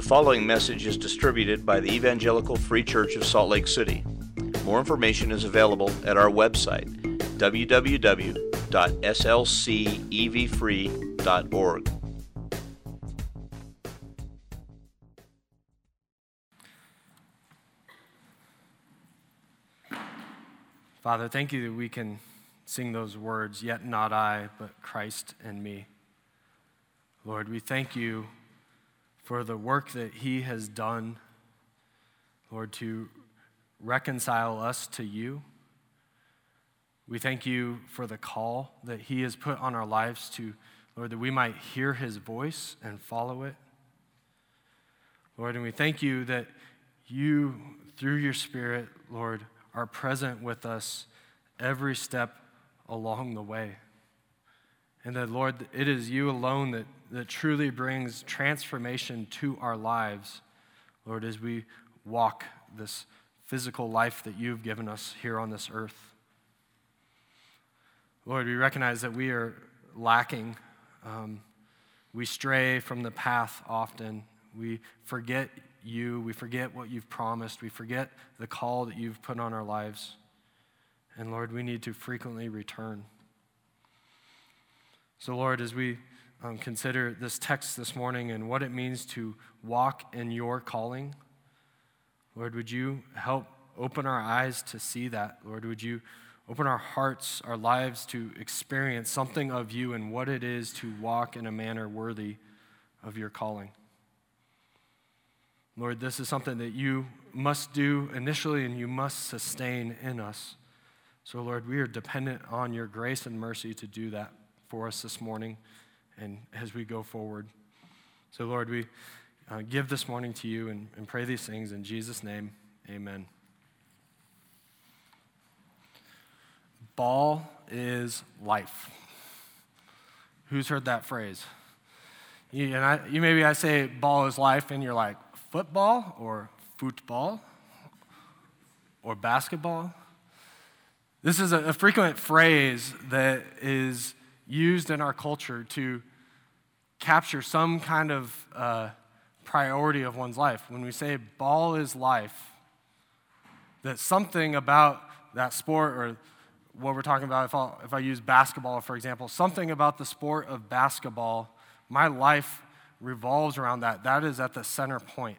The following message is distributed by the Evangelical Free Church of Salt Lake City. More information is available at our website, www.slcevfree.org. Father, thank you that we can sing those words, yet not I, but Christ and me. Lord, we thank you for the work that He has done, Lord, to reconcile us to you. We thank you for the call that He has put on our lives to, Lord, that we might hear His voice and follow it. Lord, and we thank you that you, through your Spirit, Lord, are present with us every step along the way. And that, Lord, it is you alone that, that truly brings transformation to our lives, Lord, as we walk this physical life that you've given us here on this earth. Lord, we recognize that we are lacking. Um, we stray from the path often. We forget you. We forget what you've promised. We forget the call that you've put on our lives. And Lord, we need to frequently return. So, Lord, as we um, consider this text this morning and what it means to walk in your calling, Lord, would you help open our eyes to see that? Lord, would you open our hearts, our lives to experience something of you and what it is to walk in a manner worthy of your calling? Lord, this is something that you must do initially and you must sustain in us. So, Lord, we are dependent on your grace and mercy to do that for us this morning and as we go forward. So, Lord, we uh, give this morning to you and, and pray these things in Jesus' name. Amen. Ball is life. Who's heard that phrase? You, and I, you maybe I say ball is life, and you're like, football or football or basketball? This is a, a frequent phrase that is used in our culture to capture some kind of uh, priority of one's life. When we say ball is life, that something about that sport or what we're talking about, if, i if I use basketball, for example, something about the sport of basketball, my life revolves around that. That is at the center point.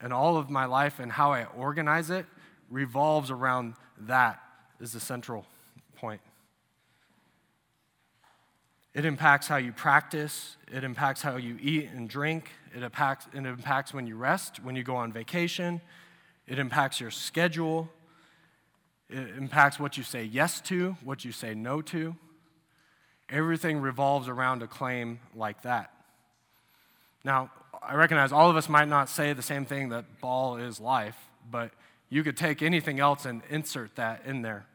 And all of my life and how I organize it revolves around that is the central point. It impacts how you practice, it impacts how you eat and drink, it impacts, it impacts when you rest, when you go on vacation, it impacts your schedule, it impacts what you say yes to, what you say no to. Everything revolves around a claim like that. Now, I recognize all of us might not say the same thing that ball is life, but you could take anything else and insert that in there.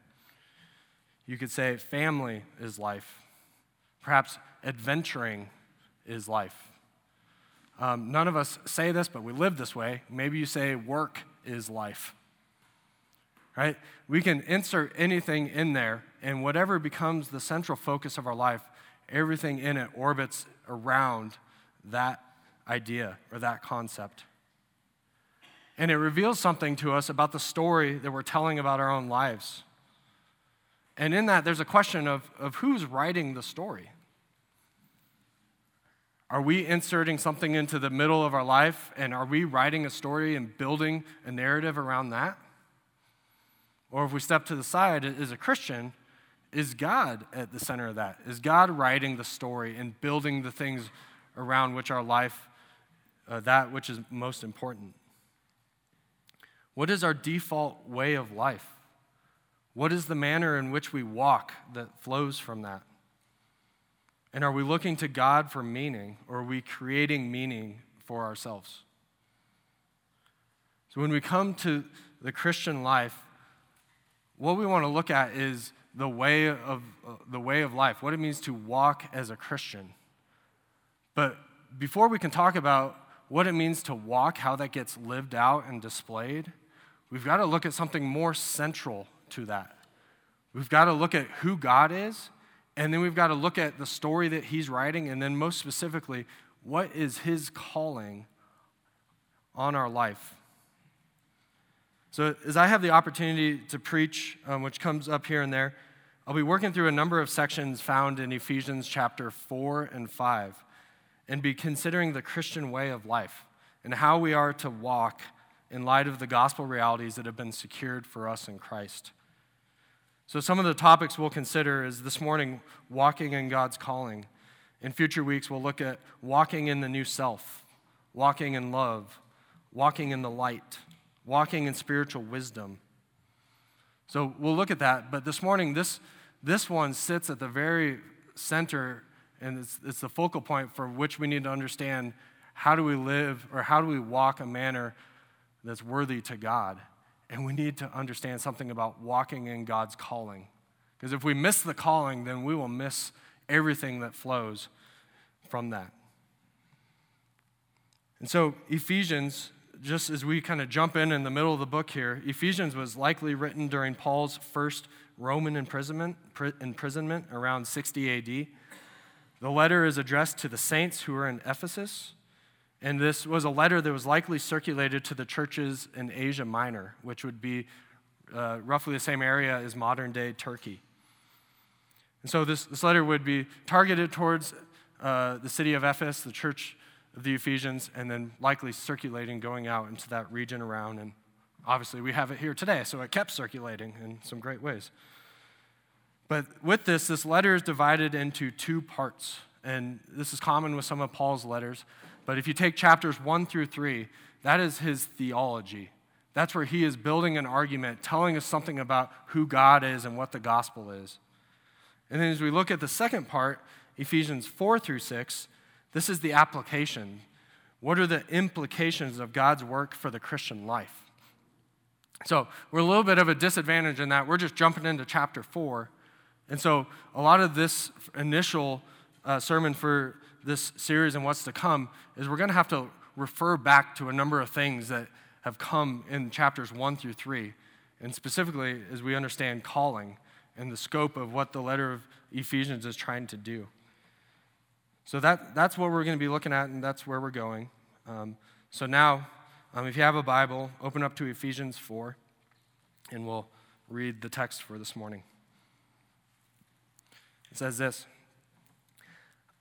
You could say family is life. Perhaps adventuring is life. Um, none of us say this, but we live this way. Maybe you say work is life. Right? We can insert anything in there, and whatever becomes the central focus of our life, everything in it orbits around that idea or that concept. And it reveals something to us about the story that we're telling about our own lives. And in that, there's a question of, of who's writing the story. Are we inserting something into the middle of our life and are we writing a story and building a narrative around that? Or if we step to the side as a Christian, is God at the center of that? Is God writing the story and building the things around which our life, uh, that which is most important? What is our default way of life? What is the manner in which we walk that flows from that? And are we looking to God for meaning, or are we creating meaning for ourselves? So when we come to the Christian life, what we want to look at is the way of, uh, the way of life, what it means to walk as a Christian. But before we can talk about what it means to walk, how that gets lived out and displayed, we've got to look at something more central to that. We've got to look at who God is, and then we've got to look at the story that He's writing, and then most specifically, what is His calling on our life. So, as I have the opportunity to preach, um, which comes up here and there, I'll be working through a number of sections found in Ephesians chapter 4 and 5 and be considering the Christian way of life and how we are to walk in light of the gospel realities that have been secured for us in Christ. So, some of the topics we'll consider is this morning walking in God's calling. In future weeks, we'll look at walking in the new self, walking in love, walking in the light, walking in spiritual wisdom. So, we'll look at that. But this morning, this, this one sits at the very center, and it's, it's the focal point for which we need to understand how do we live or how do we walk a manner that's worthy to God. And we need to understand something about walking in God's calling. Because if we miss the calling, then we will miss everything that flows from that. And so, Ephesians, just as we kind of jump in in the middle of the book here, Ephesians was likely written during Paul's first Roman imprisonment, imprisonment around 60 AD. The letter is addressed to the saints who are in Ephesus, and this was a letter that was likely circulated to the churches in Asia Minor, which would be uh, roughly the same area as modern day Turkey. And so this, this letter would be targeted towards uh, the city of Ephesus, the church of the Ephesians, and then likely circulating, going out into that region around. And obviously, we have it here today, so it kept circulating in some great ways. But with this, this letter is divided into two parts. And this is common with some of Paul's letters. But if you take chapters one through three, that is his theology. That's where he is building an argument, telling us something about who God is and what the gospel is. And then as we look at the second part, Ephesians 4 through 6, this is the application. What are the implications of God's work for the Christian life? So we're a little bit of a disadvantage in that we're just jumping into chapter 4. And so a lot of this initial uh, sermon for this series and what's to come is we're going to have to refer back to a number of things that have come in chapters 1 through 3. And specifically, as we understand calling and the scope of what the letter of Ephesians is trying to do. So that, that's what we're going to be looking at, and that's where we're going. Um, so now, um, if you have a Bible, open up to Ephesians 4, and we'll read the text for this morning. It says this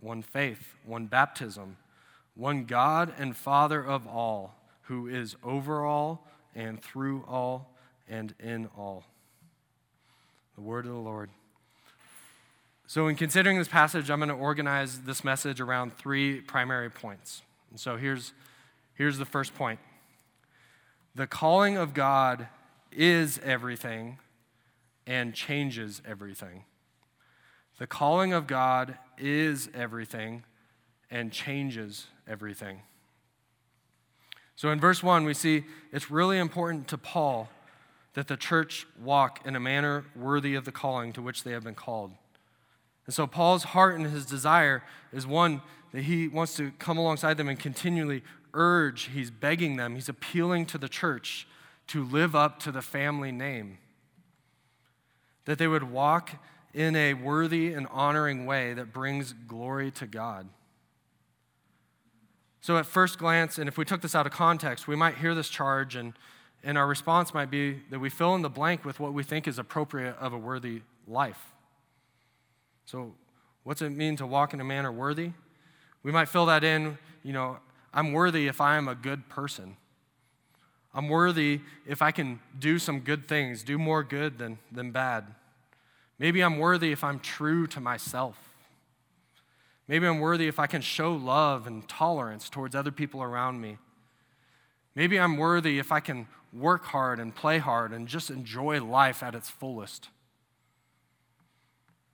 one faith, one baptism, one God and Father of all, who is over all and through all and in all. The word of the Lord. So, in considering this passage, I'm going to organize this message around three primary points. And so, here's, here's the first point The calling of God is everything and changes everything. The calling of God is everything and changes everything. So in verse 1, we see it's really important to Paul that the church walk in a manner worthy of the calling to which they have been called. And so Paul's heart and his desire is one that he wants to come alongside them and continually urge, he's begging them, he's appealing to the church to live up to the family name. That they would walk in a worthy and honoring way that brings glory to God. So, at first glance, and if we took this out of context, we might hear this charge, and, and our response might be that we fill in the blank with what we think is appropriate of a worthy life. So, what's it mean to walk in a manner worthy? We might fill that in, you know, I'm worthy if I am a good person. I'm worthy if I can do some good things, do more good than, than bad. Maybe I'm worthy if I'm true to myself. Maybe I'm worthy if I can show love and tolerance towards other people around me. Maybe I'm worthy if I can work hard and play hard and just enjoy life at its fullest.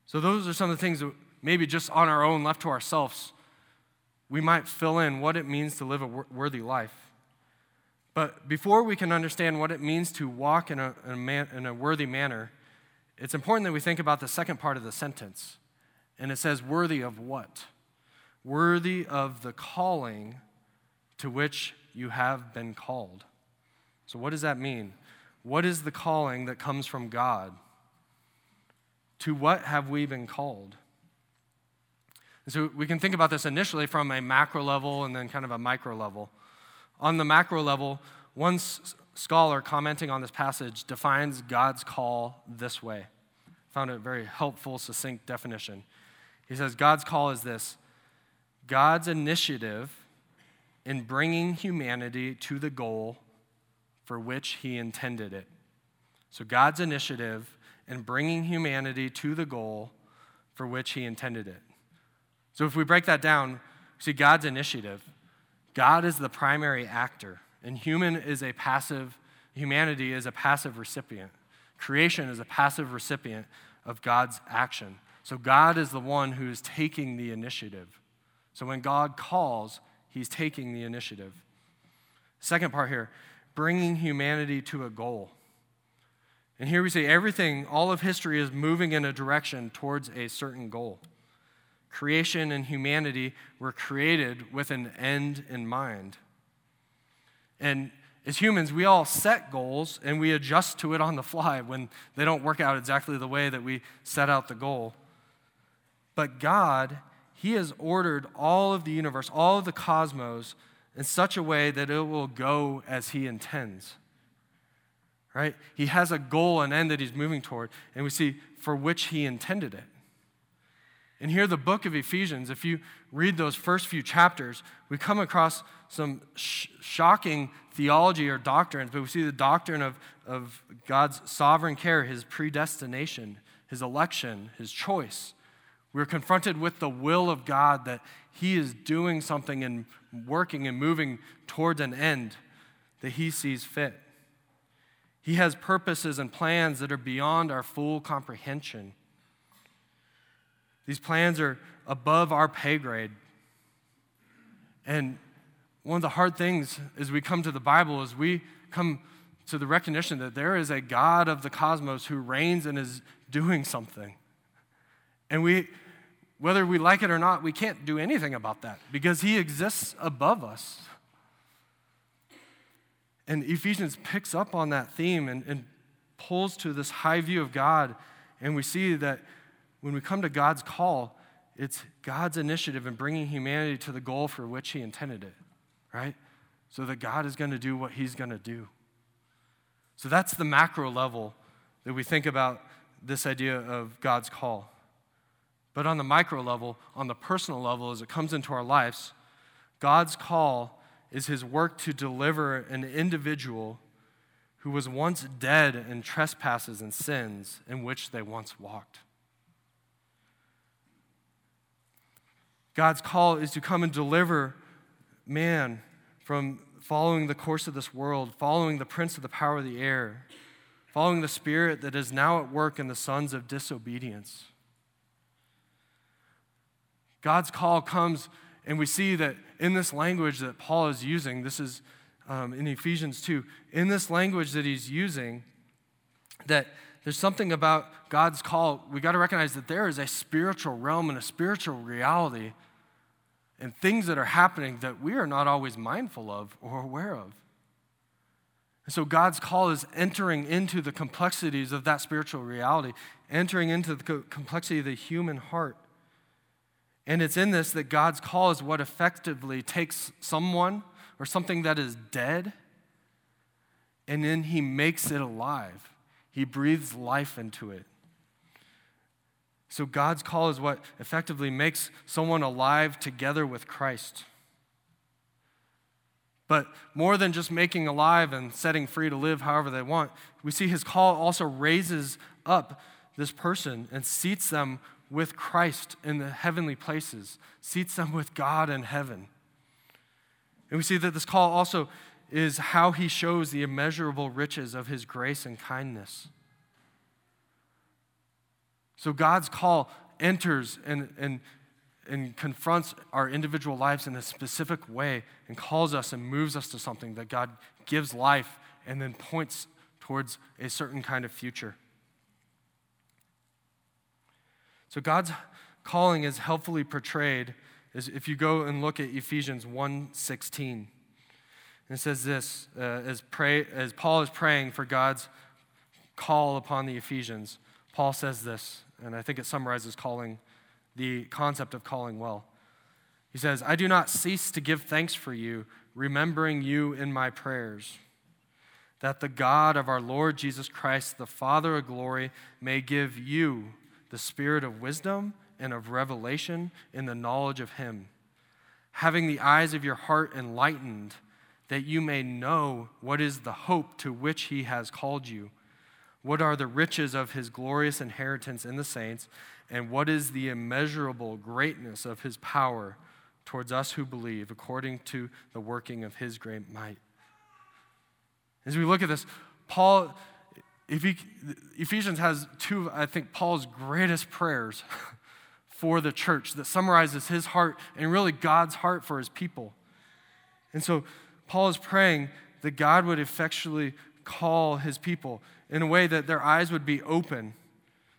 So, those are some of the things that maybe just on our own, left to ourselves, we might fill in what it means to live a worthy life. But before we can understand what it means to walk in a, in a, man, in a worthy manner, it's important that we think about the second part of the sentence. And it says, worthy of what? Worthy of the calling to which you have been called. So, what does that mean? What is the calling that comes from God? To what have we been called? And so we can think about this initially from a macro level and then kind of a micro level. On the macro level, one s- scholar commenting on this passage defines God's call this way. Found a very helpful, succinct definition. He says God's call is this God's initiative in bringing humanity to the goal for which he intended it. So, God's initiative in bringing humanity to the goal for which he intended it. So, if we break that down, see God's initiative. God is the primary actor, and human is a passive, humanity is a passive recipient. Creation is a passive recipient of God's action. So, God is the one who is taking the initiative. So, when God calls, he's taking the initiative. Second part here bringing humanity to a goal. And here we see everything, all of history is moving in a direction towards a certain goal. Creation and humanity were created with an end in mind. And as humans, we all set goals and we adjust to it on the fly when they don't work out exactly the way that we set out the goal. But God, He has ordered all of the universe, all of the cosmos, in such a way that it will go as He intends. Right? He has a goal, an end that He's moving toward, and we see for which He intended it. And here, the book of Ephesians, if you read those first few chapters, we come across some sh- shocking theology or doctrines, but we see the doctrine of, of God's sovereign care, his predestination, his election, his choice. We're confronted with the will of God that he is doing something and working and moving towards an end that he sees fit. He has purposes and plans that are beyond our full comprehension. These plans are above our pay grade. And one of the hard things as we come to the Bible is we come to the recognition that there is a God of the cosmos who reigns and is doing something. And we, whether we like it or not, we can't do anything about that because he exists above us. And Ephesians picks up on that theme and, and pulls to this high view of God. And we see that when we come to God's call, it's God's initiative in bringing humanity to the goal for which He intended it, right? So that God is going to do what He's going to do. So that's the macro level that we think about this idea of God's call. But on the micro level, on the personal level, as it comes into our lives, God's call is His work to deliver an individual who was once dead in trespasses and sins in which they once walked. God's call is to come and deliver man from following the course of this world, following the prince of the power of the air, following the spirit that is now at work in the sons of disobedience. God's call comes, and we see that in this language that Paul is using, this is um, in Ephesians 2, in this language that he's using, that there's something about God's call. We got to recognize that there is a spiritual realm and a spiritual reality and things that are happening that we are not always mindful of or aware of. And so God's call is entering into the complexities of that spiritual reality, entering into the complexity of the human heart. And it's in this that God's call is what effectively takes someone or something that is dead and then he makes it alive. He breathes life into it. So, God's call is what effectively makes someone alive together with Christ. But more than just making alive and setting free to live however they want, we see his call also raises up this person and seats them with Christ in the heavenly places, seats them with God in heaven. And we see that this call also is how he shows the immeasurable riches of his grace and kindness. So God's call enters and, and and confronts our individual lives in a specific way and calls us and moves us to something that God gives life and then points towards a certain kind of future. So God's calling is helpfully portrayed as if you go and look at Ephesians 1:16. And it says this uh, as, pray, as Paul is praying for God's call upon the Ephesians. Paul says this, and I think it summarizes calling the concept of calling well. He says, I do not cease to give thanks for you, remembering you in my prayers, that the God of our Lord Jesus Christ, the Father of glory, may give you the spirit of wisdom and of revelation in the knowledge of him, having the eyes of your heart enlightened, that you may know what is the hope to which he has called you what are the riches of his glorious inheritance in the saints? And what is the immeasurable greatness of his power towards us who believe, according to the working of his great might? As we look at this, Paul, Ephesians has two, I think, Paul's greatest prayers for the church that summarizes his heart and really God's heart for his people. And so Paul is praying that God would effectually call his people in a way that their eyes would be open.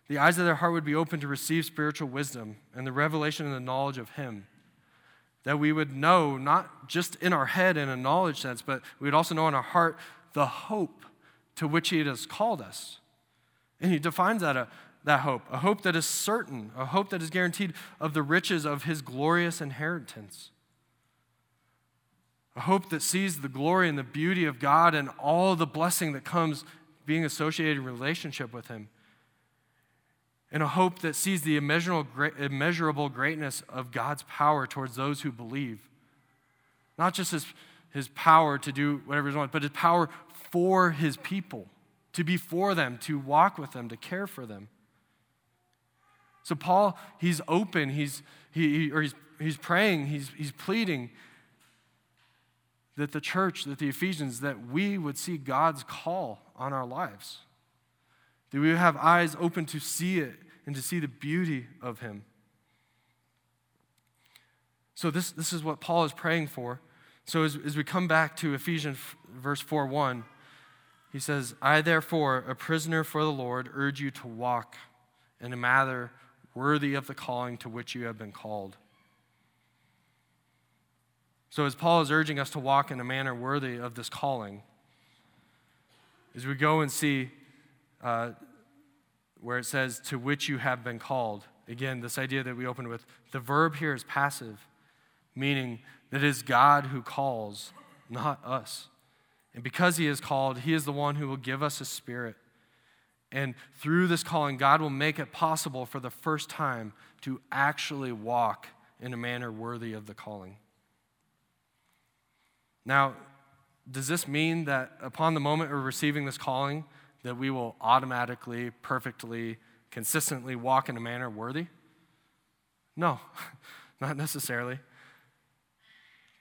The eyes of their heart would be open to receive spiritual wisdom and the revelation and the knowledge of him. That we would know, not just in our head in a knowledge sense, but we would also know in our heart the hope to which he has called us. And he defines that, uh, that hope a hope that is certain, a hope that is guaranteed of the riches of his glorious inheritance a hope that sees the glory and the beauty of God and all the blessing that comes being associated in relationship with Him. And a hope that sees the immeasurable greatness of God's power towards those who believe. Not just His, his power to do whatever He wants, but His power for His people, to be for them, to walk with them, to care for them. So Paul, he's open, he's, he, or he's, he's praying, he's, he's pleading that the church, that the Ephesians, that we would see God's call on our lives. That we would have eyes open to see it and to see the beauty of Him. So, this, this is what Paul is praying for. So, as, as we come back to Ephesians verse 4 1, he says, I therefore, a prisoner for the Lord, urge you to walk in a manner worthy of the calling to which you have been called so, as Paul is urging us to walk in a manner worthy of this calling, as we go and see uh, where it says, to which you have been called, again, this idea that we opened with, the verb here is passive, meaning that it is God who calls, not us. And because He is called, He is the one who will give us a spirit. And through this calling, God will make it possible for the first time to actually walk in a manner worthy of the calling. Now, does this mean that upon the moment of receiving this calling, that we will automatically, perfectly, consistently walk in a manner worthy? No, not necessarily.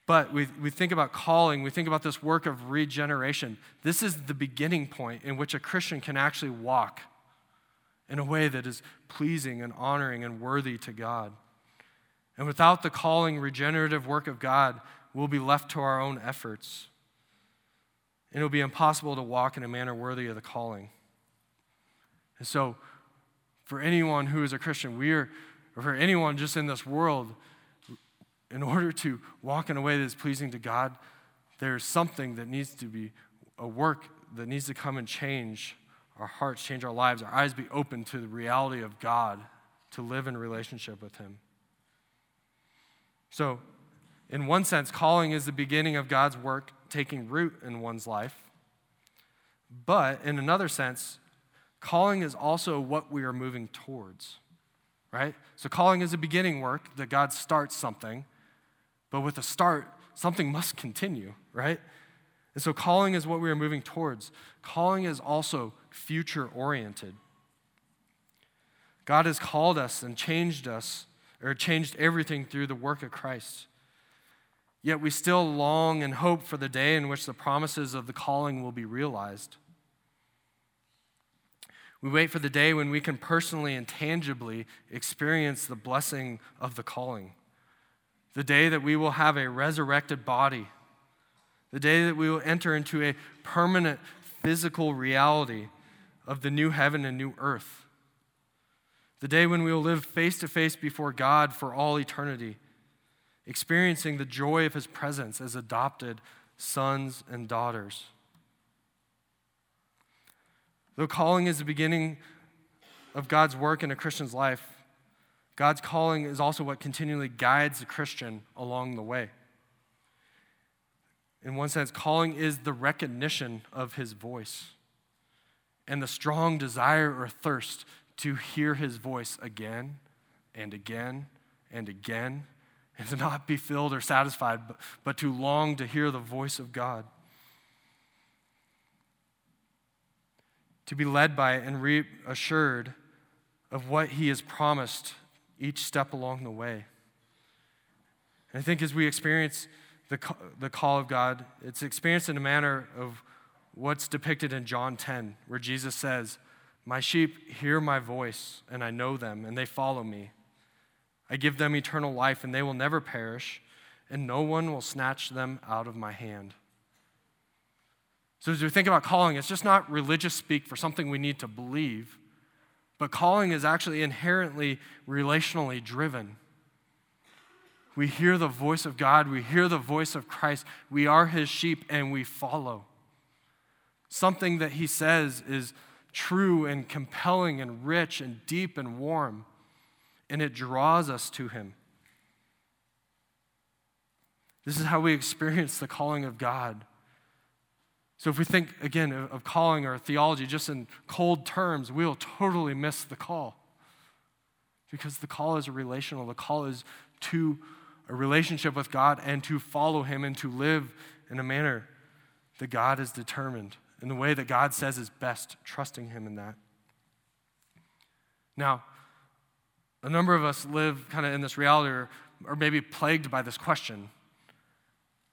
But we, we think about calling, we think about this work of regeneration. This is the beginning point in which a Christian can actually walk in a way that is pleasing and honoring and worthy to God. And without the calling, regenerative work of God, we'll be left to our own efforts. And it'll be impossible to walk in a manner worthy of the calling. And so, for anyone who is a Christian, we are, or for anyone just in this world, in order to walk in a way that is pleasing to God, there's something that needs to be a work that needs to come and change our hearts, change our lives, our eyes be open to the reality of God, to live in relationship with Him. So, in one sense, calling is the beginning of God's work taking root in one's life. But in another sense, calling is also what we are moving towards, right? So, calling is a beginning work that God starts something, but with a start, something must continue, right? And so, calling is what we are moving towards. Calling is also future oriented. God has called us and changed us, or changed everything through the work of Christ. Yet we still long and hope for the day in which the promises of the calling will be realized. We wait for the day when we can personally and tangibly experience the blessing of the calling. The day that we will have a resurrected body. The day that we will enter into a permanent physical reality of the new heaven and new earth. The day when we will live face to face before God for all eternity, experiencing the joy of his presence as adopted sons and daughters. Though calling is the beginning of God's work in a Christian's life, God's calling is also what continually guides the Christian along the way. In one sense, calling is the recognition of his voice and the strong desire or thirst to hear his voice again and again and again, and to not be filled or satisfied, but, but to long to hear the voice of God. to be led by and reassured of what He has promised each step along the way. And I think as we experience the, the call of God, it's experienced in a manner of what's depicted in John 10, where Jesus says, My sheep hear my voice, and I know them, and they follow me. I give them eternal life, and they will never perish, and no one will snatch them out of my hand. So, as we think about calling, it's just not religious speak for something we need to believe, but calling is actually inherently relationally driven. We hear the voice of God, we hear the voice of Christ, we are his sheep, and we follow. Something that he says is true and compelling and rich and deep and warm, and it draws us to him. This is how we experience the calling of God. So, if we think again of calling or theology just in cold terms, we'll totally miss the call. Because the call is relational, the call is to a relationship with God and to follow Him and to live in a manner that God has determined, in the way that God says is best, trusting Him in that. Now, a number of us live kind of in this reality or, or maybe plagued by this question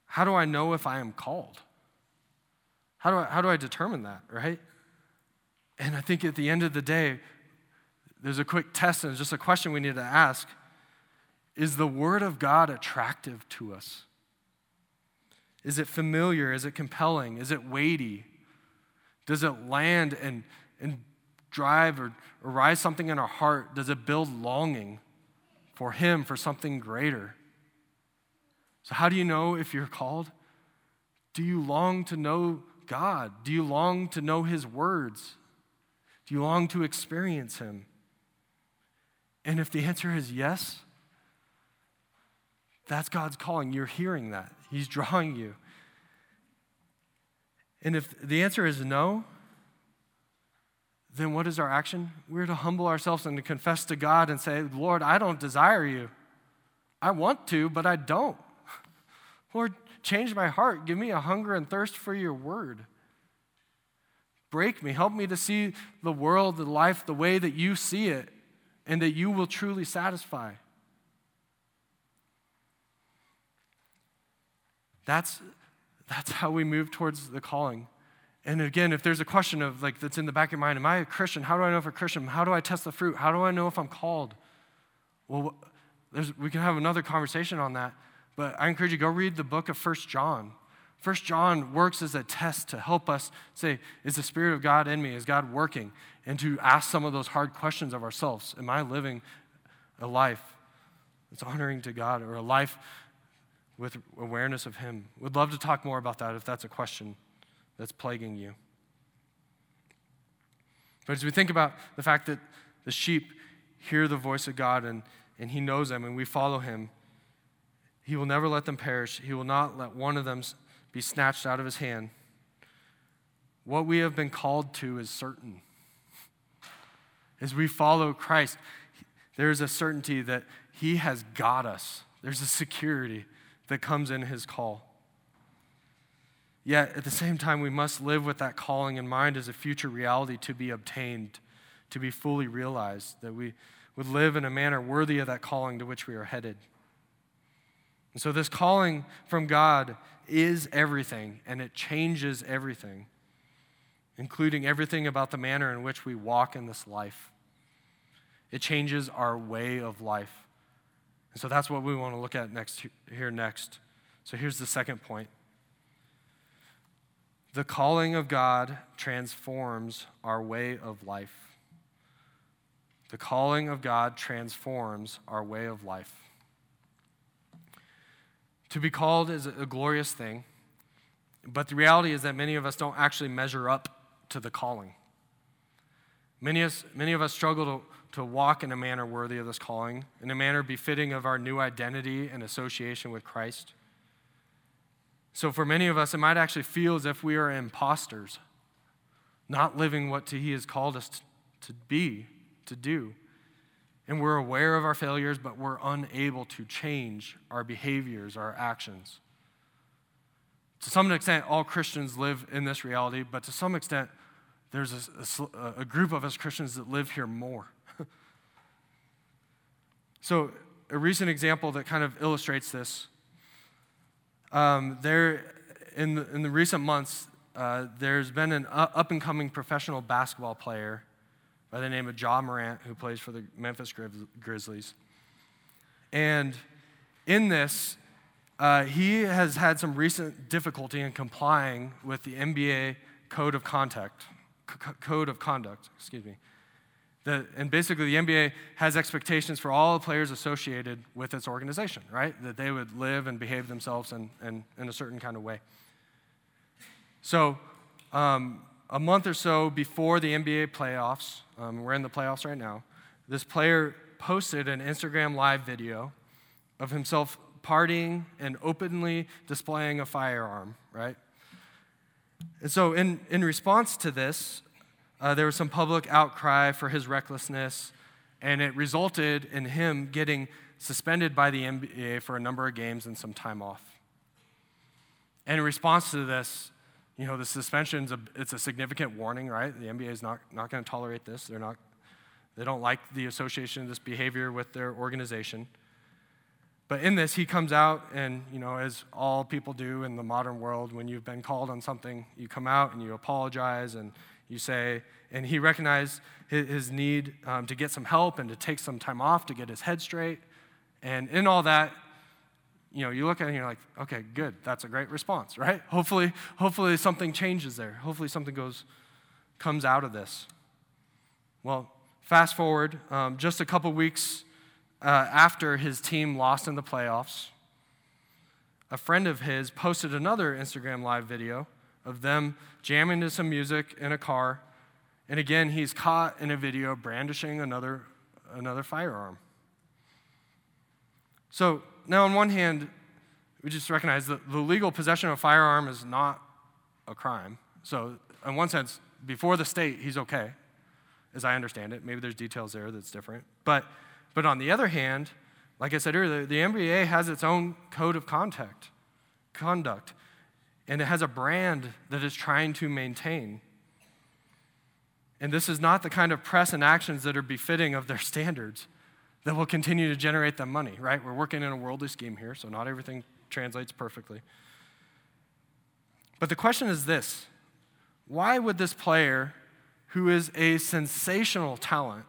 How do I know if I am called? How do I, how do I determine that, right? And I think at the end of the day, there's a quick test and it's just a question we need to ask Is the Word of God attractive to us? Is it familiar? Is it compelling? Is it weighty? Does it land and, and drive or, or rise something in our heart? Does it build longing for Him, for something greater? So, how do you know if you're called? Do you long to know God? Do you long to know His words? Do you long to experience Him? And if the answer is yes, that's God's calling. You're hearing that, He's drawing you. And if the answer is no, then what is our action? We're to humble ourselves and to confess to God and say, Lord, I don't desire you. I want to, but I don't. Lord, Change my heart. Give me a hunger and thirst for your word. Break me. Help me to see the world, the life, the way that you see it, and that you will truly satisfy. That's, that's how we move towards the calling. And again, if there's a question of like that's in the back of your mind, am I a Christian? How do I know if I'm a Christian? How do I test the fruit? How do I know if I'm called? Well, we can have another conversation on that. But I encourage you, go read the book of First John. First John works as a test to help us say, is the Spirit of God in me? Is God working? And to ask some of those hard questions of ourselves. Am I living a life that's honoring to God or a life with awareness of Him? Would love to talk more about that if that's a question that's plaguing you. But as we think about the fact that the sheep hear the voice of God and, and He knows them and we follow Him, he will never let them perish. He will not let one of them be snatched out of his hand. What we have been called to is certain. As we follow Christ, there is a certainty that he has got us. There's a security that comes in his call. Yet, at the same time, we must live with that calling in mind as a future reality to be obtained, to be fully realized, that we would live in a manner worthy of that calling to which we are headed. And so, this calling from God is everything, and it changes everything. including everything about the manner in which we walk in this life. It changes our way of life. And so that's what we want to look at next here next. So here's the second point. The calling of God transforms our way of life. The calling of God transforms our way of life. To be called is a glorious thing, but the reality is that many of us don't actually measure up to the calling. Many of us, many of us struggle to, to walk in a manner worthy of this calling, in a manner befitting of our new identity and association with Christ. So, for many of us, it might actually feel as if we are imposters, not living what He has called us to be, to do. And we're aware of our failures, but we're unable to change our behaviors, our actions. To some extent, all Christians live in this reality, but to some extent, there's a, a, a group of us Christians that live here more. so, a recent example that kind of illustrates this um, there, in the, in the recent months, uh, there's been an up and coming professional basketball player by the name of Ja Morant who plays for the Memphis Grizzlies. And in this, uh, he has had some recent difficulty in complying with the NBA code of conduct. C- code of conduct, excuse me. The, and basically, the NBA has expectations for all the players associated with its organization, right? That they would live and behave themselves in, in, in a certain kind of way. So, um, a month or so before the NBA playoffs, um, we're in the playoffs right now, this player posted an Instagram live video of himself partying and openly displaying a firearm, right? And so, in, in response to this, uh, there was some public outcry for his recklessness, and it resulted in him getting suspended by the NBA for a number of games and some time off. And in response to this, you know, the suspension's a, it's a significant warning, right? The NBA is not, not going to tolerate this. They're not, they don't like the association of this behavior with their organization. But in this, he comes out, and, you know, as all people do in the modern world, when you've been called on something, you come out and you apologize and you say, and he recognized his, need um, to get some help and to take some time off to get his head straight. And in all that, you know, you look at it and you're like, okay, good, that's a great response, right? Hopefully, hopefully something changes there. Hopefully something goes, comes out of this. Well, fast forward, um, just a couple weeks uh, after his team lost in the playoffs, a friend of his posted another Instagram live video of them jamming to some music in a car. And again, he's caught in a video brandishing another, another firearm. So now, on one hand, we just recognize that the legal possession of a firearm is not a crime. So, in one sense, before the state, he's okay, as I understand it. Maybe there's details there that's different. But, but on the other hand, like I said earlier, the NBA has its own code of conduct, conduct, and it has a brand that is trying to maintain. And this is not the kind of press and actions that are befitting of their standards that will continue to generate them money, right? We're working in a worldly scheme here, so not everything translates perfectly. But the question is this why would this player, who is a sensational talent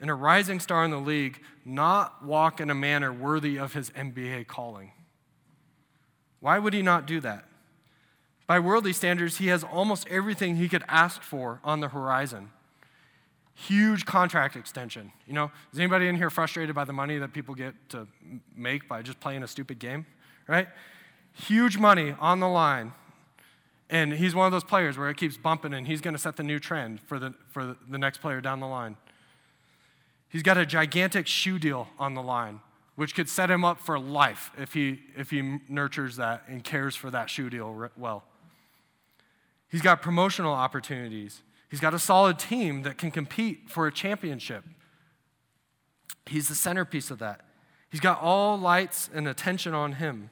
and a rising star in the league, not walk in a manner worthy of his NBA calling? Why would he not do that? By worldly standards, he has almost everything he could ask for on the horizon huge contract extension. You know, is anybody in here frustrated by the money that people get to make by just playing a stupid game? Right? Huge money on the line. And he's one of those players where it keeps bumping and he's going to set the new trend for the, for the next player down the line. He's got a gigantic shoe deal on the line, which could set him up for life if he, if he nurtures that and cares for that shoe deal well. He's got promotional opportunities. He's got a solid team that can compete for a championship. He's the centerpiece of that. He's got all lights and attention on him.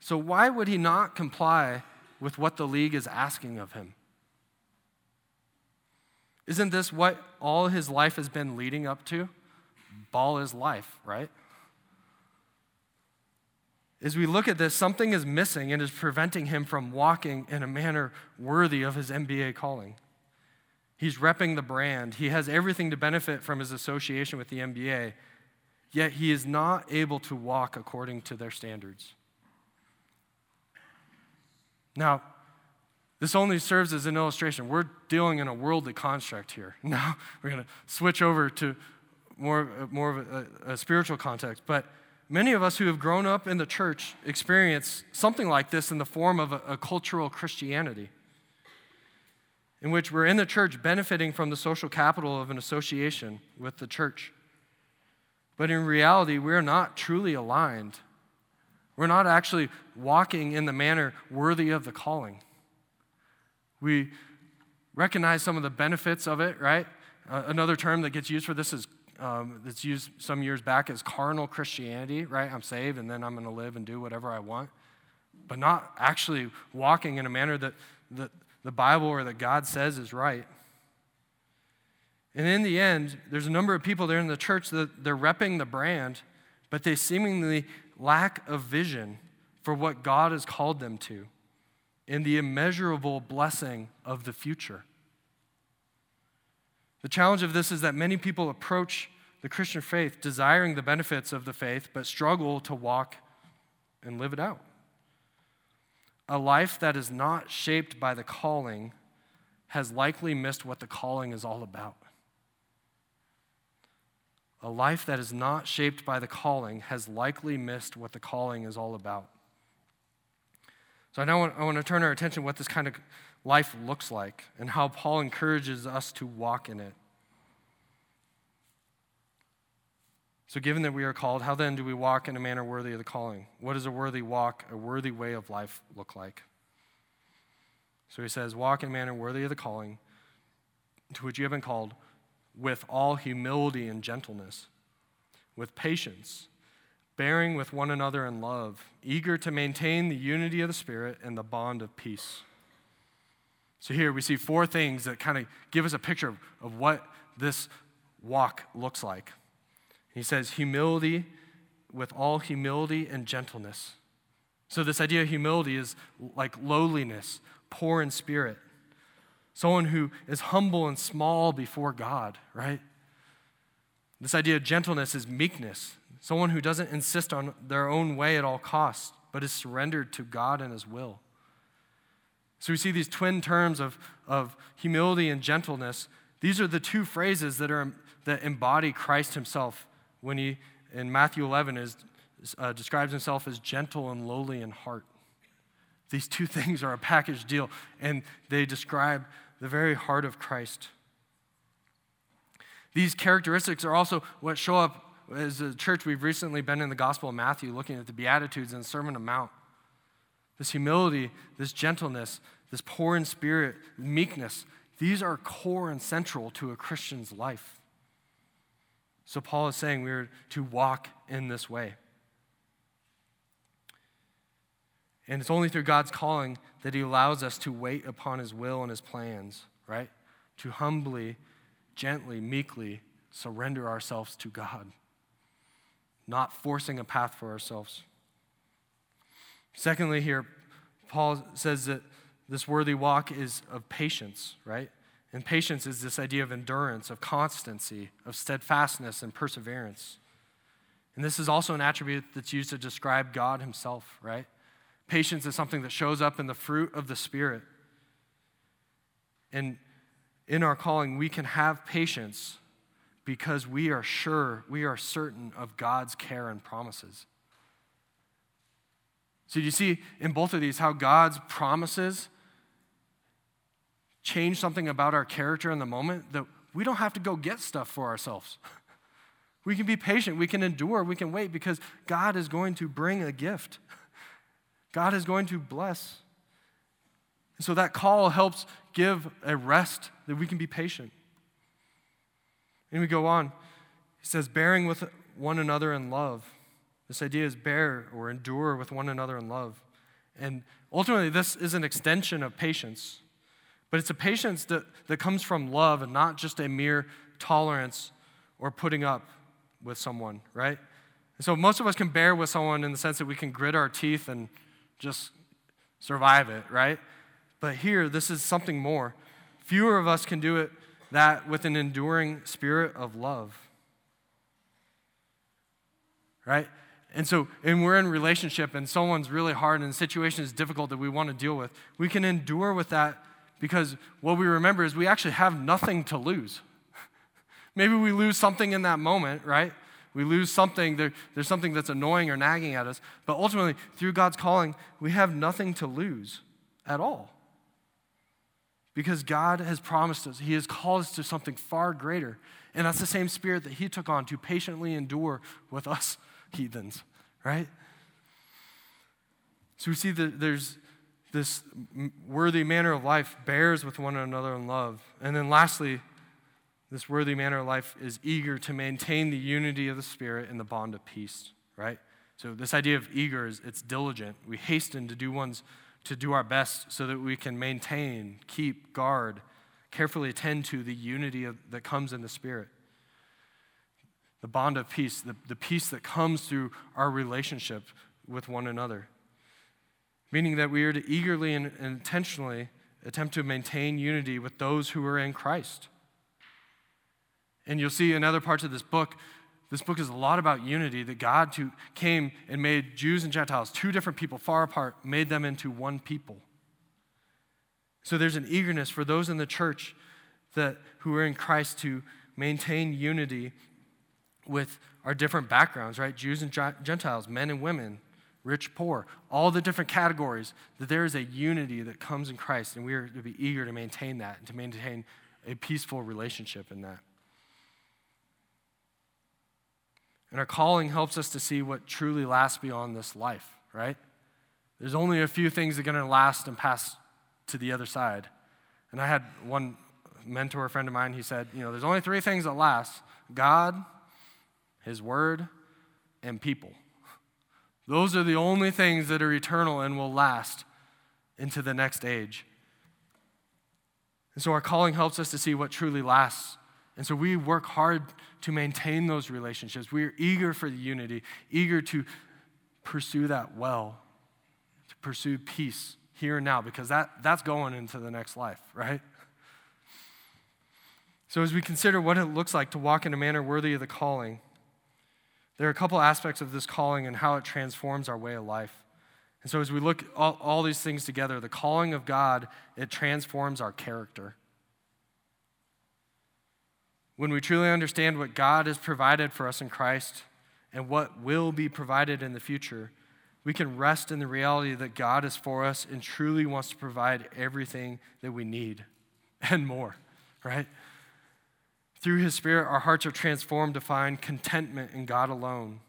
So, why would he not comply with what the league is asking of him? Isn't this what all his life has been leading up to? Ball is life, right? As we look at this, something is missing and is preventing him from walking in a manner worthy of his NBA calling. He's repping the brand. He has everything to benefit from his association with the NBA, yet he is not able to walk according to their standards. Now, this only serves as an illustration. We're dealing in a worldly construct here. Now, we're going to switch over to more, uh, more of a, a spiritual context. But many of us who have grown up in the church experience something like this in the form of a, a cultural Christianity, in which we're in the church benefiting from the social capital of an association with the church. But in reality, we're not truly aligned. We're not actually walking in the manner worthy of the calling. We recognize some of the benefits of it, right? Uh, another term that gets used for this is um, that's used some years back as carnal Christianity, right? I'm saved and then I'm going to live and do whatever I want, but not actually walking in a manner that, the Bible or that God says is right. And in the end, there's a number of people there in the church that they're repping the brand, but they seemingly lack of vision for what God has called them to in the immeasurable blessing of the future. The challenge of this is that many people approach the Christian faith desiring the benefits of the faith, but struggle to walk and live it out. A life that is not shaped by the calling has likely missed what the calling is all about. A life that is not shaped by the calling has likely missed what the calling is all about. So I now want, I want to turn our attention to what this kind of life looks like and how Paul encourages us to walk in it. So, given that we are called, how then do we walk in a manner worthy of the calling? What does a worthy walk, a worthy way of life look like? So he says, Walk in a manner worthy of the calling to which you have been called, with all humility and gentleness, with patience bearing with one another in love, eager to maintain the unity of the Spirit and the bond of peace. So, here we see four things that kind of give us a picture of, of what this walk looks like. He says, humility with all humility and gentleness. So, this idea of humility is like lowliness, poor in spirit, someone who is humble and small before God, right? This idea of gentleness is meekness, someone who doesn't insist on their own way at all costs, but is surrendered to God and His will. So we see these twin terms of, of humility and gentleness. These are the two phrases that, are, that embody Christ Himself when He, in Matthew 11, is, uh, describes Himself as gentle and lowly in heart. These two things are a package deal, and they describe the very heart of Christ. These characteristics are also what show up as a church, we've recently been in the Gospel of Matthew looking at the Beatitudes and the Sermon on Mount. This humility, this gentleness, this poor in spirit, meekness, these are core and central to a Christian's life. So Paul is saying we are to walk in this way. And it's only through God's calling that He allows us to wait upon His will and His plans, right? To humbly, gently, meekly surrender ourselves to God not forcing a path for ourselves. Secondly, here, Paul says that this worthy walk is of patience, right? And patience is this idea of endurance, of constancy, of steadfastness and perseverance. And this is also an attribute that's used to describe God Himself, right? Patience is something that shows up in the fruit of the Spirit. And in our calling, we can have patience because we are sure, we are certain of God's care and promises. So, you see in both of these how God's promises change something about our character in the moment that we don't have to go get stuff for ourselves. We can be patient, we can endure, we can wait because God is going to bring a gift. God is going to bless. And so that call helps give a rest that we can be patient. And we go on. He says, bearing with one another in love. This idea is bear or endure with one another in love. And ultimately, this is an extension of patience. But it's a patience that, that comes from love and not just a mere tolerance or putting up with someone, right? And So most of us can bear with someone in the sense that we can grit our teeth and just survive it, right? But here, this is something more. Fewer of us can do it that with an enduring spirit of love. Right? And so, and we're in relationship and someone's really hard and the situation is difficult that we want to deal with. We can endure with that because what we remember is we actually have nothing to lose. Maybe we lose something in that moment, right? We lose something, there, there's something that's annoying or nagging at us. But ultimately, through God's calling, we have nothing to lose at all. Because God has promised us, He has called us to something far greater. And that's the same spirit that He took on to patiently endure with us heathens, right? So we see that there's this worthy manner of life bears with one another in love. And then lastly, this worthy manner of life is eager to maintain the unity of the Spirit and the bond of peace, right? So this idea of eager is it's diligent. We hasten to do one's to do our best so that we can maintain, keep, guard, carefully attend to the unity of, that comes in the Spirit. The bond of peace, the, the peace that comes through our relationship with one another. Meaning that we are to eagerly and intentionally attempt to maintain unity with those who are in Christ. And you'll see in other parts of this book, this book is a lot about unity that God to, came and made Jews and Gentiles, two different people far apart, made them into one people. So there's an eagerness for those in the church that, who are in Christ to maintain unity with our different backgrounds, right? Jews and Gentiles, men and women, rich, poor, all the different categories, that there is a unity that comes in Christ, and we are to be eager to maintain that and to maintain a peaceful relationship in that. And our calling helps us to see what truly lasts beyond this life, right? There's only a few things that are going to last and pass to the other side. And I had one mentor friend of mine, he said, you know, there's only three things that last God, His Word, and people. Those are the only things that are eternal and will last into the next age. And so our calling helps us to see what truly lasts. And so we work hard to maintain those relationships. We are eager for the unity, eager to pursue that well, to pursue peace here and now, because that, that's going into the next life, right? So, as we consider what it looks like to walk in a manner worthy of the calling, there are a couple aspects of this calling and how it transforms our way of life. And so, as we look all, all these things together, the calling of God, it transforms our character. When we truly understand what God has provided for us in Christ and what will be provided in the future, we can rest in the reality that God is for us and truly wants to provide everything that we need and more, right? Through His Spirit, our hearts are transformed to find contentment in God alone,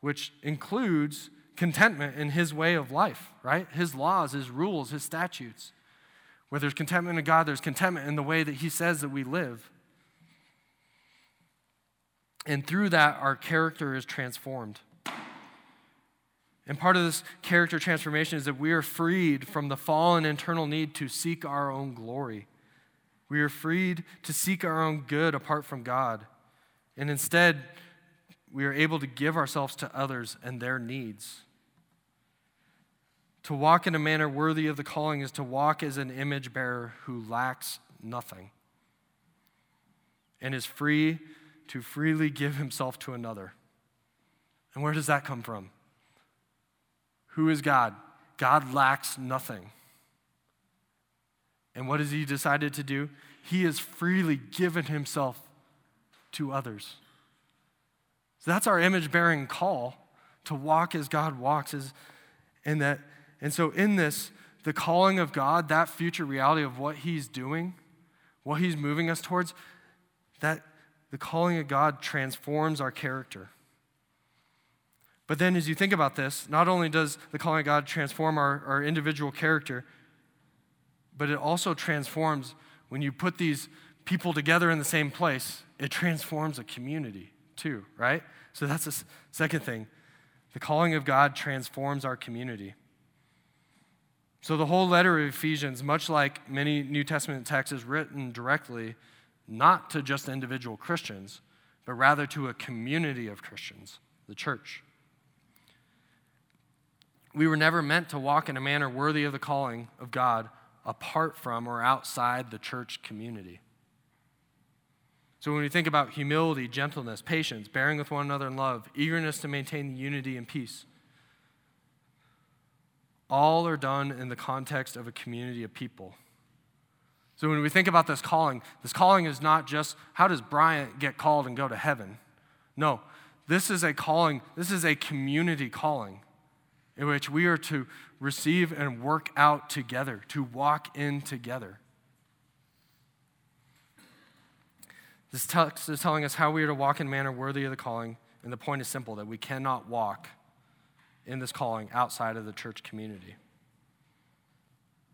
which includes contentment in His way of life, right? His laws, His rules, His statutes. Where there's contentment in God, there's contentment in the way that He says that we live. And through that, our character is transformed. And part of this character transformation is that we are freed from the fallen internal need to seek our own glory. We are freed to seek our own good apart from God. And instead, we are able to give ourselves to others and their needs. To walk in a manner worthy of the calling is to walk as an image bearer who lacks nothing and is free to freely give himself to another. And where does that come from? Who is God? God lacks nothing. And what has he decided to do? He has freely given himself to others. So that's our image bearing call to walk as God walks is and that and so in this the calling of God, that future reality of what he's doing, what he's moving us towards, that the calling of God transforms our character. But then, as you think about this, not only does the calling of God transform our, our individual character, but it also transforms when you put these people together in the same place, it transforms a community too, right? So that's the second thing. The calling of God transforms our community. So the whole letter of Ephesians, much like many New Testament texts, is written directly not to just individual Christians, but rather to a community of Christians, the church. We were never meant to walk in a manner worthy of the calling of God apart from or outside the church community. So, when we think about humility, gentleness, patience, bearing with one another in love, eagerness to maintain unity and peace, all are done in the context of a community of people. So, when we think about this calling, this calling is not just how does Bryant get called and go to heaven? No, this is a calling, this is a community calling in which we are to receive and work out together, to walk in together. This text is telling us how we are to walk in manner worthy of the calling, and the point is simple that we cannot walk in this calling outside of the church community.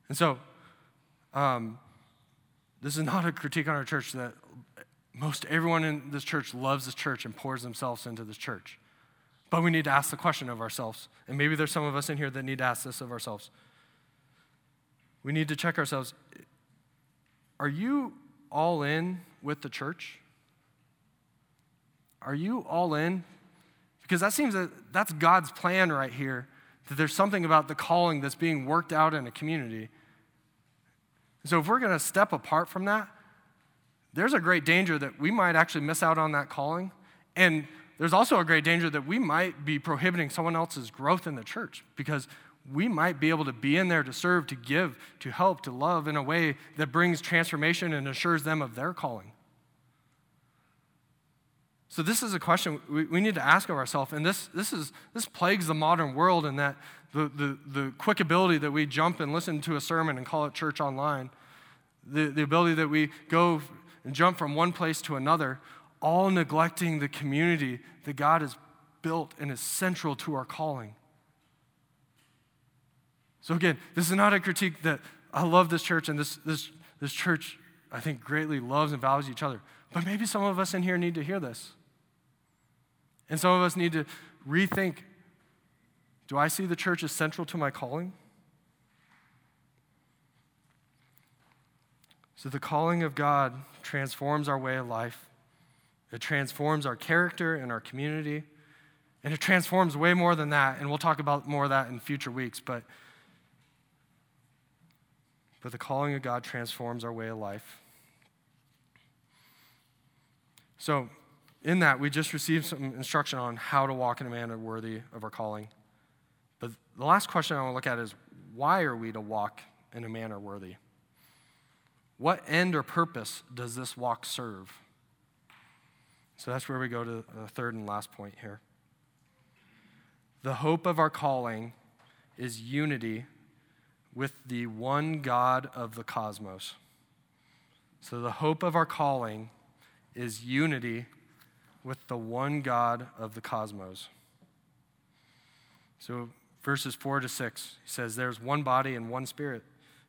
And so, um, this is not a critique on our church that most everyone in this church loves this church and pours themselves into this church. But we need to ask the question of ourselves. And maybe there's some of us in here that need to ask this of ourselves. We need to check ourselves. Are you all in with the church? Are you all in? Because that seems that that's God's plan right here, that there's something about the calling that's being worked out in a community. So if we're going to step apart from that, there's a great danger that we might actually miss out on that calling. And there's also a great danger that we might be prohibiting someone else's growth in the church because we might be able to be in there to serve, to give, to help, to love in a way that brings transformation and assures them of their calling. So this is a question we, we need to ask of ourselves, and this, this, is, this plagues the modern world in that the, the, the quick ability that we jump and listen to a sermon and call it church online, the, the ability that we go and jump from one place to another, all neglecting the community that God has built and is central to our calling. So, again, this is not a critique that I love this church and this, this, this church, I think, greatly loves and values each other. But maybe some of us in here need to hear this. And some of us need to rethink do I see the church as central to my calling? So, the calling of God transforms our way of life it transforms our character and our community. And it transforms way more than that. And we'll talk about more of that in future weeks. But, but the calling of God transforms our way of life. So, in that, we just received some instruction on how to walk in a manner worthy of our calling. But the last question I want to look at is why are we to walk in a manner worthy? What end or purpose does this walk serve? So that's where we go to the third and last point here. The hope of our calling is unity with the one God of the cosmos. So the hope of our calling is unity with the one God of the cosmos. So verses 4 to 6 he says there's one body and one spirit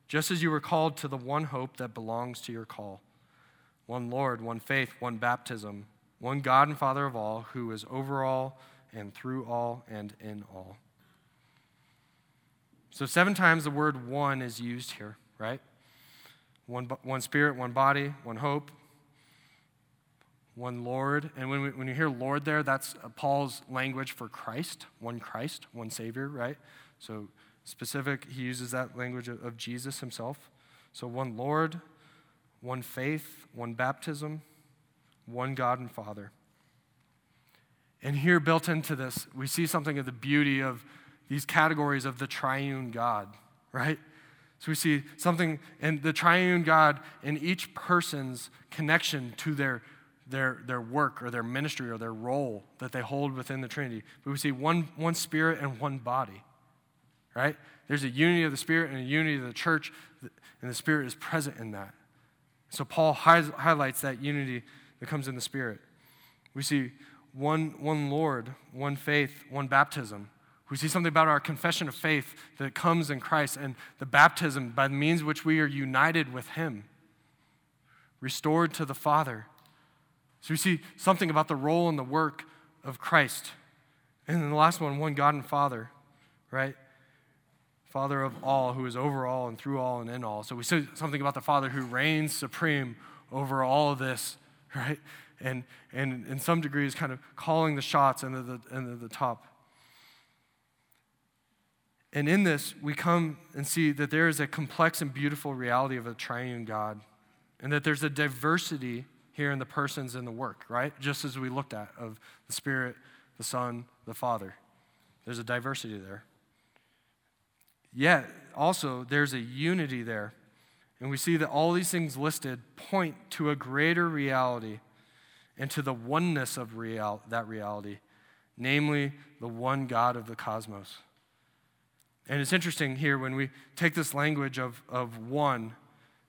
just as you were called to the one hope that belongs to your call one lord one faith one baptism one God and Father of all, who is over all and through all and in all. So, seven times the word one is used here, right? One, one spirit, one body, one hope, one Lord. And when, we, when you hear Lord there, that's uh, Paul's language for Christ, one Christ, one Savior, right? So, specific, he uses that language of, of Jesus himself. So, one Lord, one faith, one baptism, one God and Father. And here, built into this, we see something of the beauty of these categories of the triune God, right? So we see something in the triune God in each person's connection to their, their, their work or their ministry or their role that they hold within the Trinity. But we see one, one spirit and one body, right? There's a unity of the Spirit and a unity of the church, and the Spirit is present in that. So Paul highlights that unity that comes in the Spirit. We see one, one Lord, one faith, one baptism. We see something about our confession of faith that comes in Christ and the baptism by the means which we are united with Him, restored to the Father. So we see something about the role and the work of Christ. And then the last one, one God and Father, right? Father of all, who is over all and through all and in all. So we see something about the Father who reigns supreme over all of this right? and, and in some degree is kind of calling the shots into the, into the top. And in this, we come and see that there is a complex and beautiful reality of a triune God, and that there's a diversity here in the persons and the work, right? Just as we looked at of the Spirit, the Son, the Father. There's a diversity there. Yet, also, there's a unity there. And we see that all these things listed point to a greater reality and to the oneness of real, that reality, namely the one God of the cosmos. And it's interesting here when we take this language of, of one,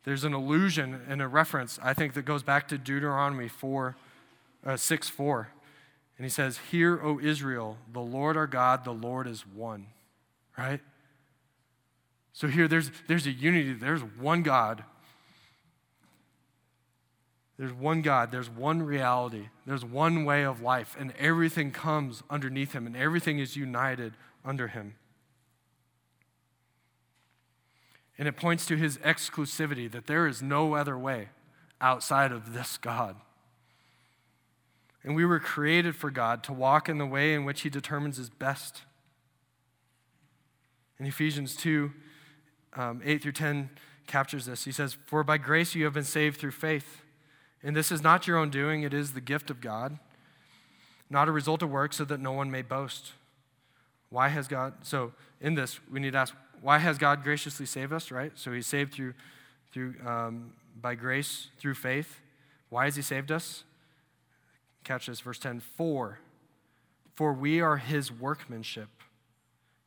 there's an allusion and a reference, I think, that goes back to Deuteronomy 4, uh, 6 4. And he says, Hear, O Israel, the Lord our God, the Lord is one. Right? So here there's, there's a unity, there's one God. There's one God, there's one reality, there's one way of life, and everything comes underneath him, and everything is united under him. And it points to his exclusivity, that there is no other way outside of this God. And we were created for God to walk in the way in which he determines is best. In Ephesians 2, um, 8 through 10 captures this. He says, For by grace you have been saved through faith. And this is not your own doing, it is the gift of God, not a result of work, so that no one may boast. Why has God, so in this, we need to ask, why has God graciously saved us, right? So He saved through, through um, by grace, through faith. Why has He saved us? Catch this, verse 10 For, for we are His workmanship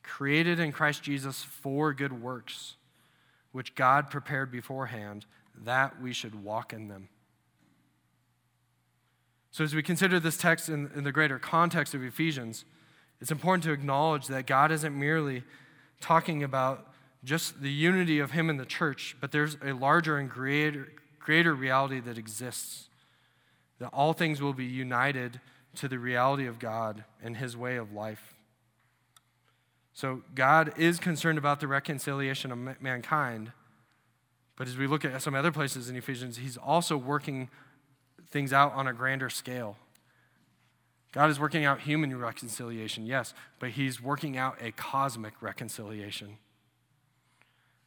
created in Christ Jesus for good works, which God prepared beforehand that we should walk in them. So, as we consider this text in, in, the greater context of Ephesians, it's important to acknowledge that God isn't merely talking about just the unity of Him and the church, but there's a larger and greater, greater reality that exists. That all things will be united to the reality of God and His way of life. So God is concerned about the reconciliation of mankind. But as we look at some other places in Ephesians, he's also working things out on a grander scale. God is working out human reconciliation, yes, but he's working out a cosmic reconciliation.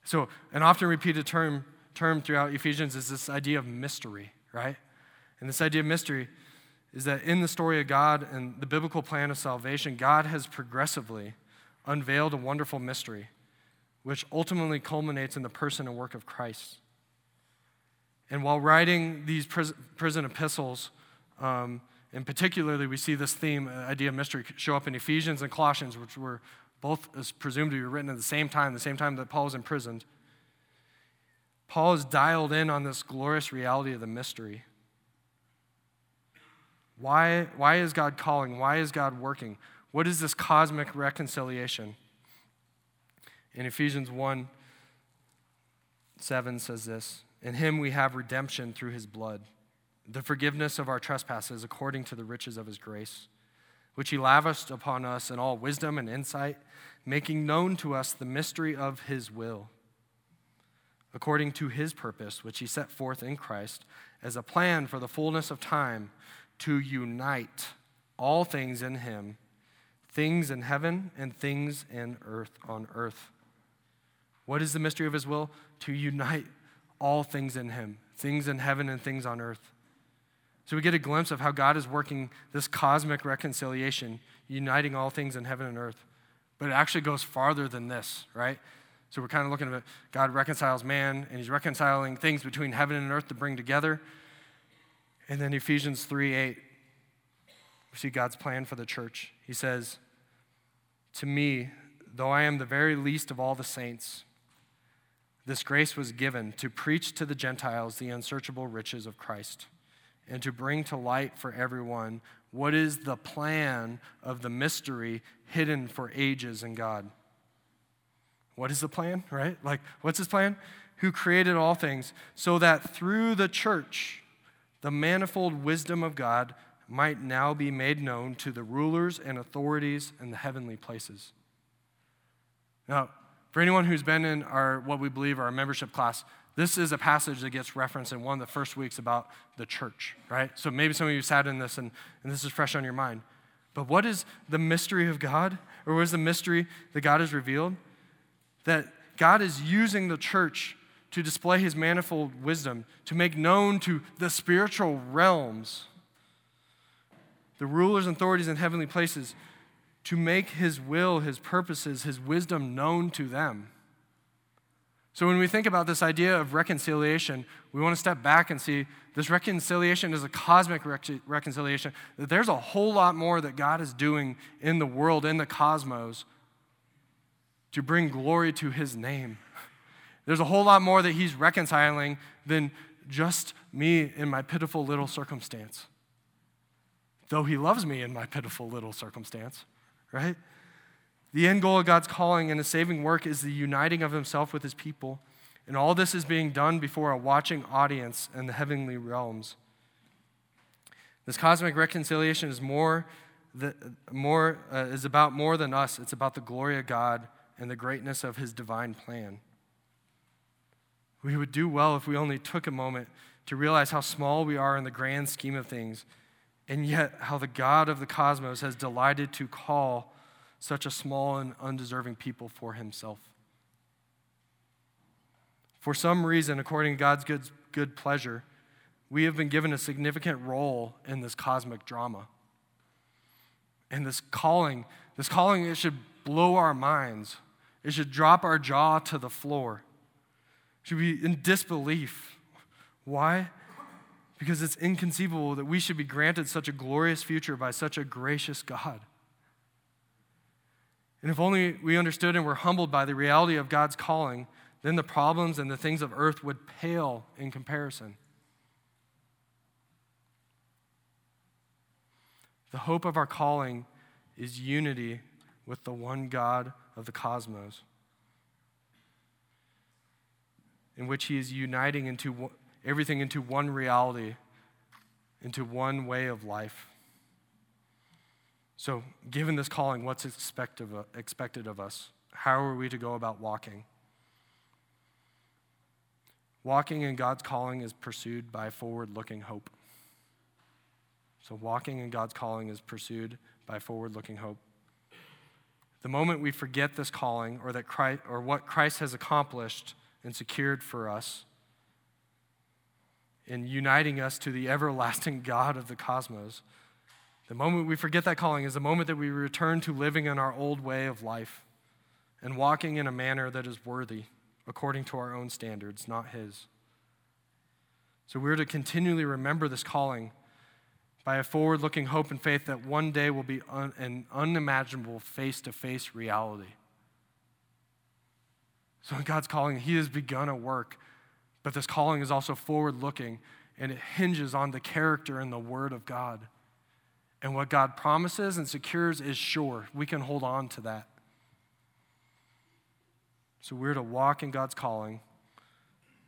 So, an often repeated term, term throughout Ephesians is this idea of mystery, right? And this idea of mystery is that in the story of God and the biblical plan of salvation, God has progressively unveiled a wonderful mystery, which ultimately culminates in the person and work of Christ. And while writing these prison epistles, um, and particularly we see this theme, uh, idea of mystery, show up in Ephesians and Colossians, which were both presumed to be written at the same time, the same time that Paul was imprisoned. Paul is dialed in on this glorious reality of the mystery. Why, why is God calling? Why is God working? What is this cosmic reconciliation? In Ephesians 1 7 says this In him we have redemption through his blood, the forgiveness of our trespasses according to the riches of his grace, which he lavished upon us in all wisdom and insight, making known to us the mystery of his will, according to his purpose, which he set forth in Christ as a plan for the fullness of time to unite all things in him things in heaven and things in earth on earth. What is the mystery of his will? To unite all things in him, things in heaven and things on earth. So we get a glimpse of how God is working this cosmic reconciliation, uniting all things in heaven and earth. But it actually goes farther than this, right? So we're kind of looking at God reconciles man, and he's reconciling things between heaven and earth to bring together. And then Ephesians 3 8 we see God's plan for the church. He says, To me, though I am the very least of all the saints, this grace was given to preach to the Gentiles the unsearchable riches of Christ and to bring to light for everyone what is the plan of the mystery hidden for ages in God. What is the plan, right? Like, what's his plan? Who created all things so that through the church, the manifold wisdom of God might now be made known to the rulers and authorities in the heavenly places. Now, for anyone who's been in our what we believe our membership class, this is a passage that gets referenced in one of the first weeks about the church, right? So maybe some of you sat in this and, and this is fresh on your mind. But what is the mystery of God? Or what is the mystery that God has revealed? That God is using the church to display his manifold wisdom, to make known to the spiritual realms, the rulers and authorities in heavenly places, to make his will, his purposes, his wisdom known to them. So when we think about this idea of reconciliation, we want to step back and see this reconciliation is a cosmic rec- reconciliation, that there's a whole lot more that God is doing in the world, in the cosmos, to bring glory to his name. There's a whole lot more that he's reconciling than just me in my pitiful little circumstance. Though he loves me in my pitiful little circumstance, right? The end goal of God's calling and his saving work is the uniting of himself with his people. And all this is being done before a watching audience in the heavenly realms. This cosmic reconciliation is more, the, more uh, is about more than us. It's about the glory of God and the greatness of his divine plan. We would do well if we only took a moment to realize how small we are in the grand scheme of things, and yet how the God of the cosmos has delighted to call such a small and undeserving people for himself. For some reason, according to God's good, good pleasure, we have been given a significant role in this cosmic drama. And this calling, this calling, it should blow our minds. It should drop our jaw to the floor should be in disbelief. Why? Because it's inconceivable that we should be granted such a glorious future by such a gracious God. And if only we understood and were humbled by the reality of God's calling, then the problems and the things of earth would pale in comparison. The hope of our calling is unity with the one God of the cosmos in which he is uniting into everything into one reality, into one way of life. So, given this calling, what's uh, expected of us? How are we to go about walking? Walking in God's calling is pursued by forward looking hope. So, walking in God's calling is pursued by forward looking hope. The moment we forget this calling or, that Christ, or what Christ has accomplished and secured for us in uniting us to the everlasting God of the cosmos. The moment we forget that calling is the moment that we return to living in our old way of life and walking in a manner that is worthy according to our own standards, not His. So we're to continually remember this calling by a forward looking hope and faith that one day will be un- an unimaginable face to face reality. So in God's calling, He has begun a work, but this calling is also forward looking and it hinges on the character and the Word of God. And what God promises and secures is sure. We can hold on to that. So we're to walk in God's calling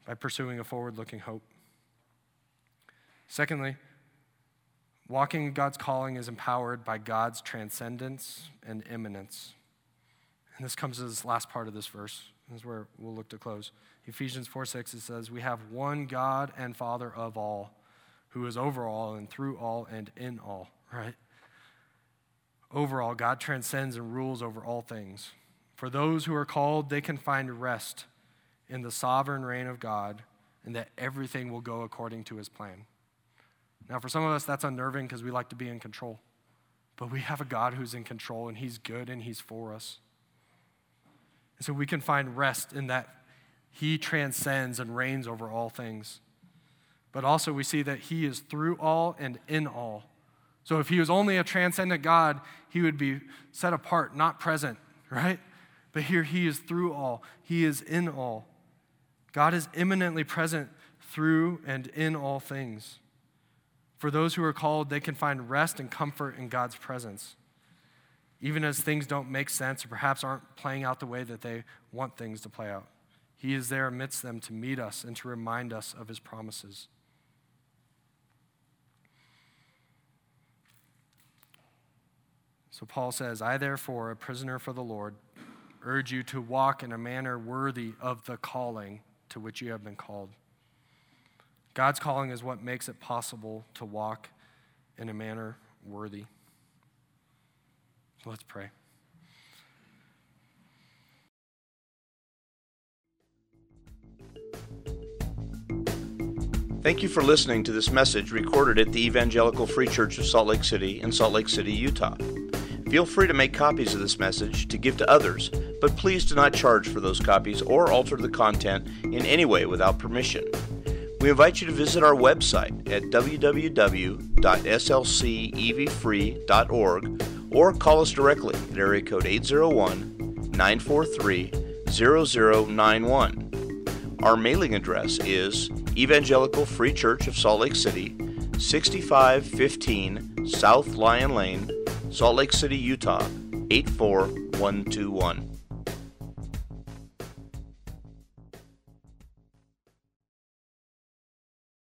by pursuing a forward looking hope. Secondly, walking in God's calling is empowered by God's transcendence and immanence. And this comes to this last part of this verse. This is where we'll look to close. Ephesians 4 6, it says, We have one God and Father of all, who is over all and through all and in all, right? Overall, God transcends and rules over all things. For those who are called, they can find rest in the sovereign reign of God and that everything will go according to his plan. Now, for some of us, that's unnerving because we like to be in control. But we have a God who's in control and he's good and he's for us. And so we can find rest in that He transcends and reigns over all things. But also, we see that He is through all and in all. So if He was only a transcendent God, He would be set apart, not present, right? But here He is through all, He is in all. God is immanently present through and in all things. For those who are called, they can find rest and comfort in God's presence even as things don't make sense or perhaps aren't playing out the way that they want things to play out. He is there amidst them to meet us and to remind us of his promises. So Paul says, I therefore, a prisoner for the Lord, urge you to walk in a manner worthy of the calling to which you have been called. God's calling is what makes it possible to walk in a manner worthy. Let's pray. Thank you for listening to this message recorded at the Evangelical Free Church of Salt Lake City in Salt Lake City, Utah. Feel free to make copies of this message to give to others, but please do not charge for those copies or alter the content in any way without permission. We invite you to visit our website at www.slcevfree.org or call us directly at area code 801 943 0091. Our mailing address is Evangelical Free Church of Salt Lake City, 6515 South Lion Lane, Salt Lake City, Utah 84121.